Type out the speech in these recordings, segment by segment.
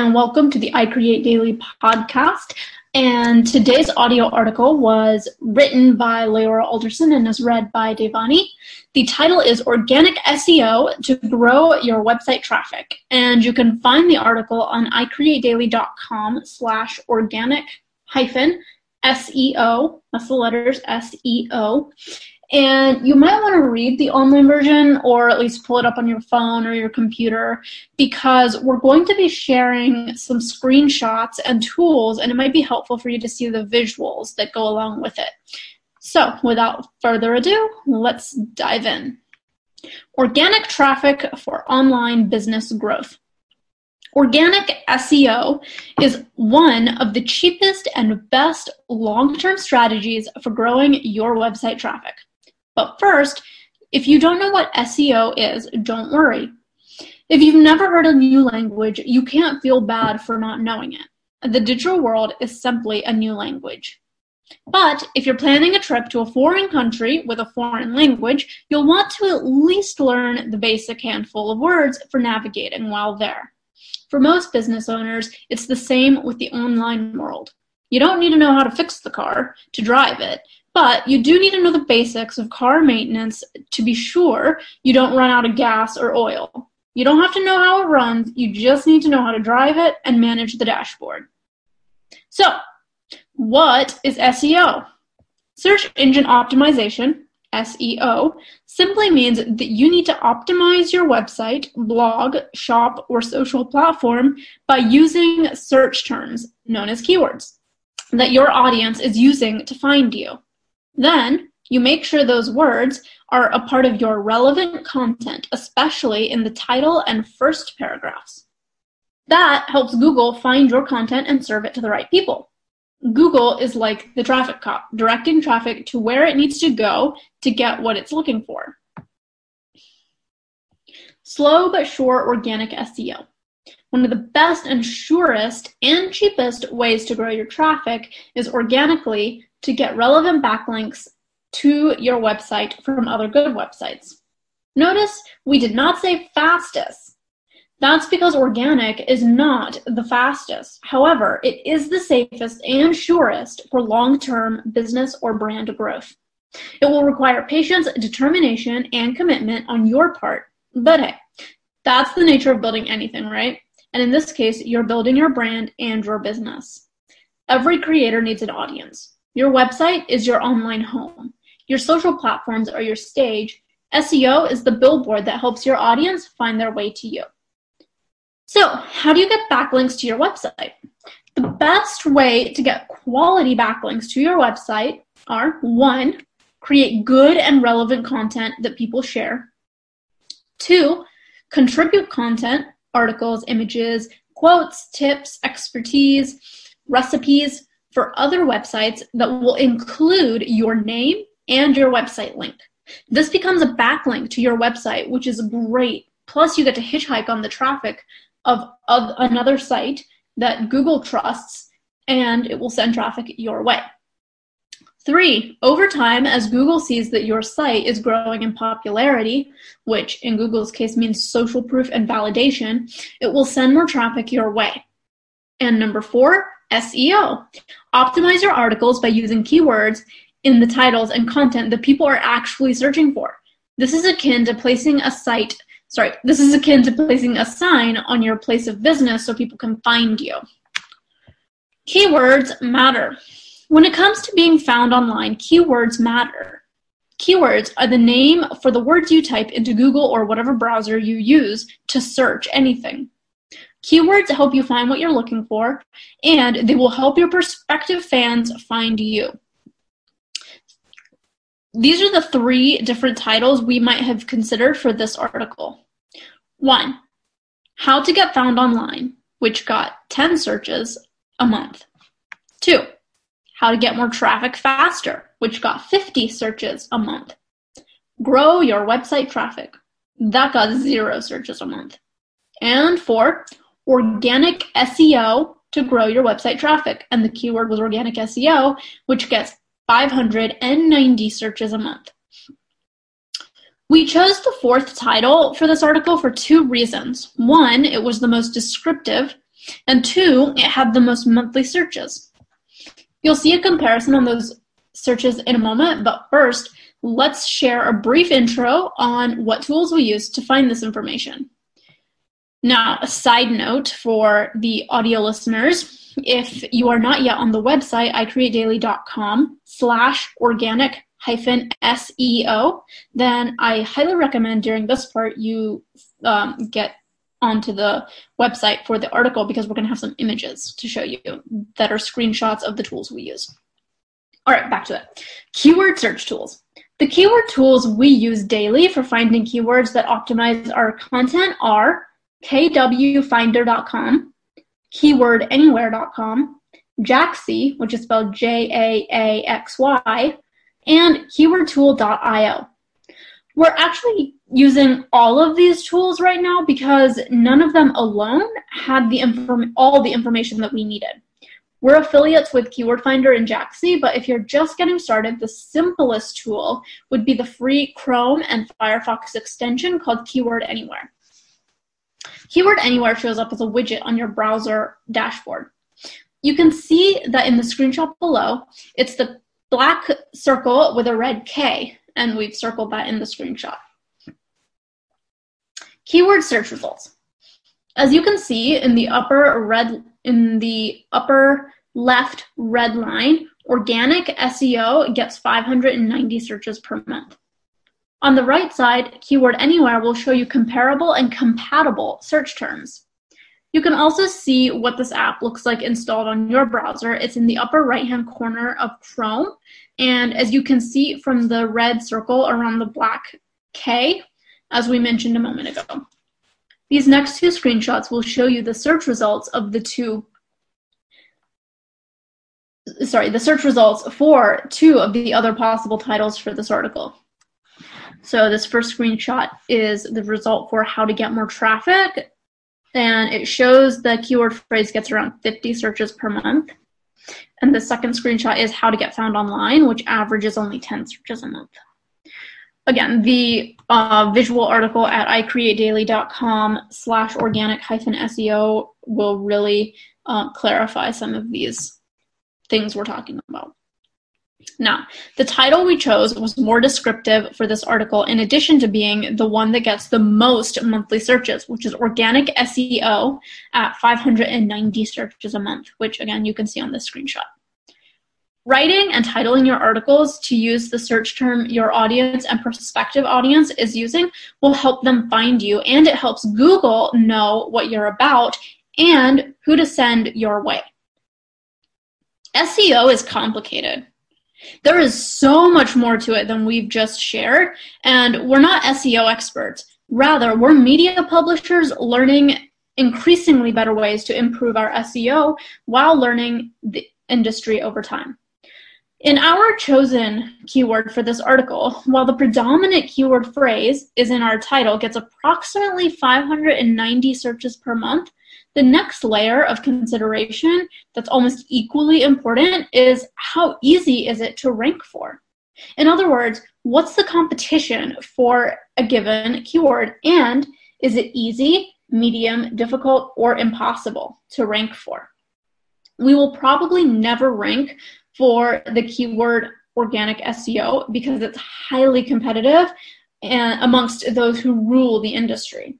And welcome to the I Create Daily podcast. And today's audio article was written by LeAura Alderson and is read by Devani. The title is Organic SEO to Grow Your Website Traffic. And you can find the article on iCreateDaily.com slash organic hyphen SEO. That's the letters SEO. And you might want to read the online version or at least pull it up on your phone or your computer because we're going to be sharing some screenshots and tools, and it might be helpful for you to see the visuals that go along with it. So, without further ado, let's dive in. Organic traffic for online business growth. Organic SEO is one of the cheapest and best long term strategies for growing your website traffic. But first, if you don't know what SEO is, don't worry. If you've never heard a new language, you can't feel bad for not knowing it. The digital world is simply a new language. But if you're planning a trip to a foreign country with a foreign language, you'll want to at least learn the basic handful of words for navigating while there. For most business owners, it's the same with the online world. You don't need to know how to fix the car to drive it, but you do need to know the basics of car maintenance to be sure you don't run out of gas or oil. You don't have to know how it runs, you just need to know how to drive it and manage the dashboard. So, what is SEO? Search engine optimization, SEO, simply means that you need to optimize your website, blog, shop, or social platform by using search terms known as keywords that your audience is using to find you. Then you make sure those words are a part of your relevant content, especially in the title and first paragraphs. That helps Google find your content and serve it to the right people. Google is like the traffic cop, directing traffic to where it needs to go to get what it's looking for. Slow but sure organic SEO. One of the best and surest and cheapest ways to grow your traffic is organically to get relevant backlinks to your website from other good websites. Notice we did not say fastest. That's because organic is not the fastest. However, it is the safest and surest for long term business or brand growth. It will require patience, determination, and commitment on your part. But hey, that's the nature of building anything, right? And in this case, you're building your brand and your business. Every creator needs an audience. Your website is your online home. Your social platforms are your stage. SEO is the billboard that helps your audience find their way to you. So, how do you get backlinks to your website? The best way to get quality backlinks to your website are one, create good and relevant content that people share. Two, contribute content, articles, images, quotes, tips, expertise, recipes for other websites that will include your name and your website link. This becomes a backlink to your website, which is great. Plus, you get to hitchhike on the traffic of, of another site that Google trusts, and it will send traffic your way. Three, over time, as Google sees that your site is growing in popularity, which in Google's case means social proof and validation, it will send more traffic your way. And number four, SEO. Optimize your articles by using keywords in the titles and content that people are actually searching for. This is akin to placing a site, sorry, this is akin to placing a sign on your place of business so people can find you. Keywords matter. When it comes to being found online, keywords matter. Keywords are the name for the words you type into Google or whatever browser you use to search anything. Keywords help you find what you're looking for, and they will help your prospective fans find you. These are the three different titles we might have considered for this article. One, how to get found online, which got 10 searches a month. Two, how to get more traffic faster, which got 50 searches a month. Grow your website traffic. That got zero searches a month. And four, organic SEO to grow your website traffic. And the keyword was organic SEO, which gets 590 searches a month. We chose the fourth title for this article for two reasons. One, it was the most descriptive, And two, it had the most monthly searches. You'll see a comparison on those searches in a moment, but first, let's share a brief intro on what tools we use to find this information. Now, a side note for the audio listeners, if you are not yet on the website, icreatedaily.com slash organic hyphen SEO, then I highly recommend during this part you um, get onto the website for the article because we're going to have some images to show you that are screenshots of the tools we use. All right, back to it. Keyword search tools. The keyword tools we use daily for finding keywords that optimize our content are kwfinder.com, keywordanywhere.com, Jaaxy, which is spelled J-A-A-X-Y, and keywordtool.io. We're actually using all of these tools right now because none of them alone had the inform- all the information that we needed. We're affiliates with Keyword Finder and Jaaxy, but if you're just getting started, the simplest tool would be the free Chrome and Firefox extension called Keyword Anywhere. Keyword Anywhere shows up as a widget on your browser dashboard. You can see that in the screenshot below, it's the black circle with a red K, and we've circled that in the screenshot. Keyword search results. As you can see in the upper red in the upper left red line, organic SEO gets 590 searches per month. On the right side, Keyword Anywhere will show you comparable and compatible search terms. You can also see what this app looks like installed on your browser. It's in the upper right-hand corner of Chrome. And as you can see from the red circle around the black K, as we mentioned a moment ago. These next two screenshots will show you the search results of the two sorry, the search results for two of the other possible titles for this article. So this first screenshot is the result for how to get more traffic, and it shows the keyword phrase gets around 50 searches per month. And the second screenshot is how to get found online, which averages only 10 searches a month. Again, the uh, visual article at icreatedaily.com slash organic hyphen SEO will really uh, clarify some of these things we're talking about. Now, the title we chose was more descriptive for this article, in addition to being the one that gets the most monthly searches, which is organic SEO at 590 searches a month, which again you can see on this screenshot. Writing and titling your articles to use the search term your audience and prospective audience is using will help them find you, and it helps Google know what you're about and who to send your way. SEO is complicated. There is so much more to it than we've just shared, and we're not SEO experts. Rather, we're media publishers learning increasingly better ways to improve our SEO while learning the industry over time. In our chosen keyword for this article, while the predominant keyword phrase is in our title gets approximately 590 searches per month, the next layer of consideration that's almost equally important is how easy is it to rank for? In other words, what's the competition for a given keyword and is it easy, medium, difficult, or impossible to rank for? We will probably never rank for the keyword organic SEO because it's highly competitive and amongst those who rule the industry.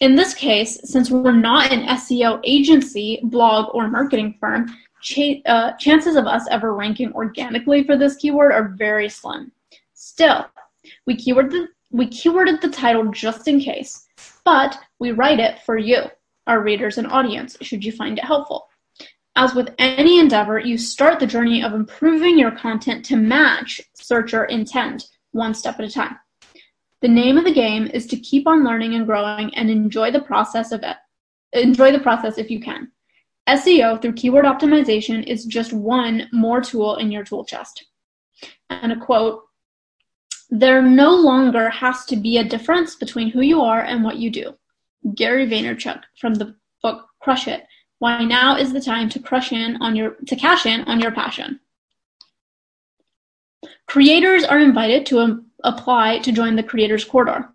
In this case, since we're not an SEO agency, blog, or marketing firm, uh, chances of us ever ranking organically for this keyword are very slim. Still, we keyword the, we keyworded the title just in case, but we write it for you, our readers and audience, should you find it helpful. As with any endeavor, you start the journey of improving your content to match searcher intent, one step at a time. The name of the game is to keep on learning and growing and enjoy the process of it. Enjoy the process if you can. SEO through keyword optimization is just one more tool in your tool chest. And a quote, there no longer has to be a difference between who you are and what you do. Gary Vaynerchuk from the book Crush It. Why now is the time to crush in on your to cash in on your passion. Creators are invited to apply to join the Creators Corridor.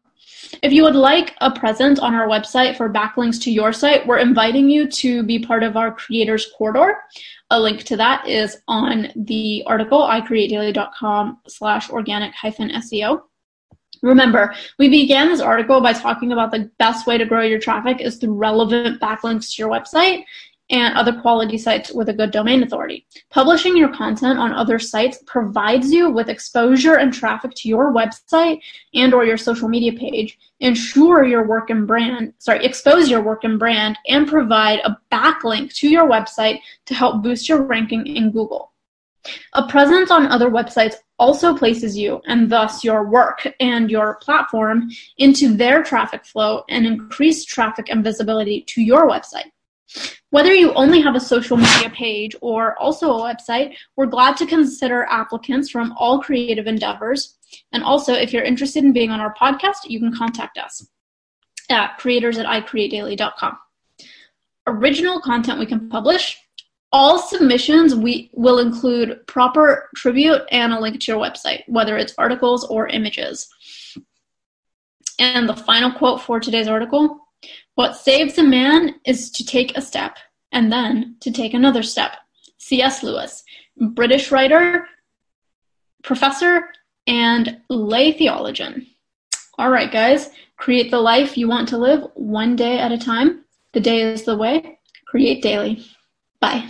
If you would like a presence on our website for backlinks to your site, we're inviting you to be part of our creators corridor. A link to that is on the article, icreatedaily.com slash organic hyphen SEO. Remember, we began this article by talking about the best way to grow your traffic is through relevant backlinks to your website and other quality sites with a good domain authority. Publishing your content on other sites provides you with exposure and traffic to your website and or your social media page. Ensure your work and brand, sorry, expose your work and brand and provide a backlink to your website to help boost your ranking in Google. A presence on other websites also places you, and thus your work and your platform, into their traffic flow and increase traffic and visibility to your website. Whether you only have a social media page or also a website, we're glad to consider applicants from all creative endeavors. And also, if you're interested in being on our podcast, you can contact us at creators at icreatedaily.com. Original content we can publish. All submissions we will include proper tribute and a link to your website, whether it's articles or images. And the final quote for today's article what saves a man is to take a step and then to take another step. C.S. Lewis, British writer, professor, and lay theologian. All right, guys, create the life you want to live one day at a time. The day is the way. Create daily. Bye.